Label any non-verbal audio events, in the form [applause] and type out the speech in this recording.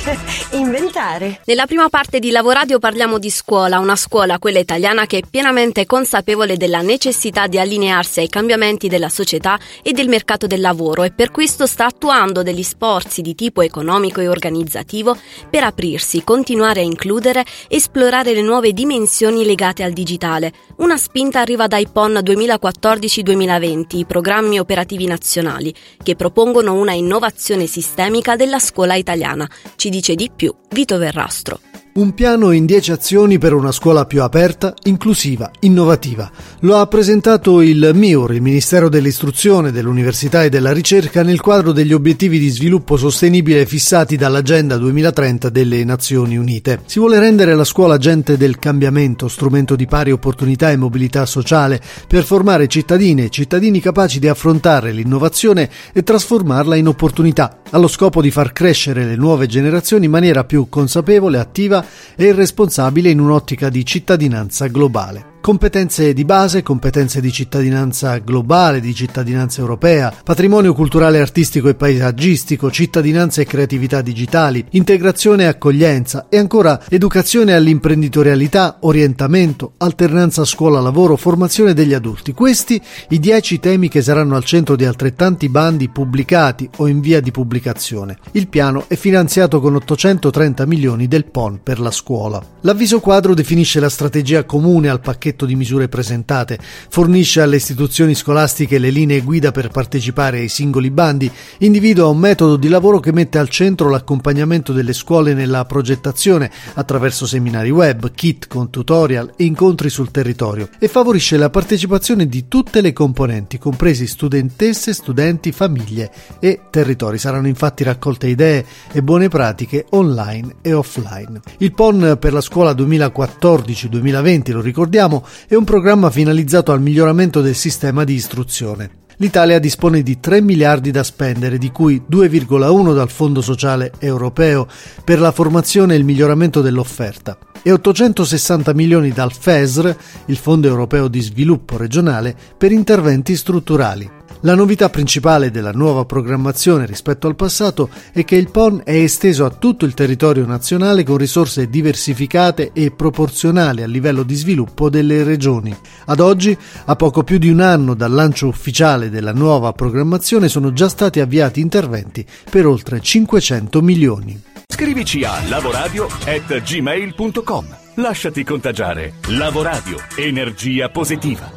[laughs] inventare. Nella prima parte di Lavoradio parliamo di scuola, una scuola, quella italiana, che è pienamente consapevole della necessità di allinearsi ai cambiamenti della società e del mercato del lavoro e per questo sta attuando degli sforzi di tipo economico e organizzativo per aprirsi, continuare a includere, esplorare le nuove dimensioni legate al digitale. Una spinta arriva dai PON 2014-2020, i programmi operativi nazionali, che propongono una innovazione sistemica della scuola italiana. Ci dice di più Vito Verrastro. Un piano in 10 azioni per una scuola più aperta, inclusiva, innovativa. Lo ha presentato il MIUR, il Ministero dell'Istruzione, dell'Università e della Ricerca, nel quadro degli obiettivi di sviluppo sostenibile fissati dall'Agenda 2030 delle Nazioni Unite. Si vuole rendere la scuola agente del cambiamento, strumento di pari opportunità e mobilità sociale, per formare cittadine e cittadini capaci di affrontare l'innovazione e trasformarla in opportunità, allo scopo di far crescere le nuove generazioni in maniera più consapevole, attiva e irresponsabile in un'ottica di cittadinanza globale. Competenze di base, competenze di cittadinanza globale, di cittadinanza europea, patrimonio culturale artistico e paesaggistico, cittadinanza e creatività digitali, integrazione e accoglienza e ancora educazione all'imprenditorialità, orientamento, alternanza scuola-lavoro, formazione degli adulti. Questi i dieci temi che saranno al centro di altrettanti bandi pubblicati o in via di pubblicazione. Il piano è finanziato con 830 milioni del PON per la scuola. L'avviso quadro definisce la strategia comune al pacchetto pacchetto di misure presentate, fornisce alle istituzioni scolastiche le linee guida per partecipare ai singoli bandi, individua un metodo di lavoro che mette al centro l'accompagnamento delle scuole nella progettazione attraverso seminari web, kit con tutorial e incontri sul territorio e favorisce la partecipazione di tutte le componenti, compresi studentesse, studenti, famiglie e territori. Saranno infatti raccolte idee e buone pratiche online e offline. Il PON per la scuola 2014-2020, lo ricordiamo, è un programma finalizzato al miglioramento del sistema di istruzione. L'Italia dispone di 3 miliardi da spendere, di cui 2,1 dal Fondo Sociale Europeo per la formazione e il miglioramento dell'offerta e 860 milioni dal FESR, il Fondo Europeo di Sviluppo Regionale, per interventi strutturali. La novità principale della nuova programmazione rispetto al passato è che il PON è esteso a tutto il territorio nazionale con risorse diversificate e proporzionali al livello di sviluppo delle regioni. Ad oggi, a poco più di un anno dal lancio ufficiale della nuova programmazione, sono già stati avviati interventi per oltre 500 milioni. Scrivici a lavoradio.gmail.com Lasciati contagiare. Lavoradio. Energia positiva.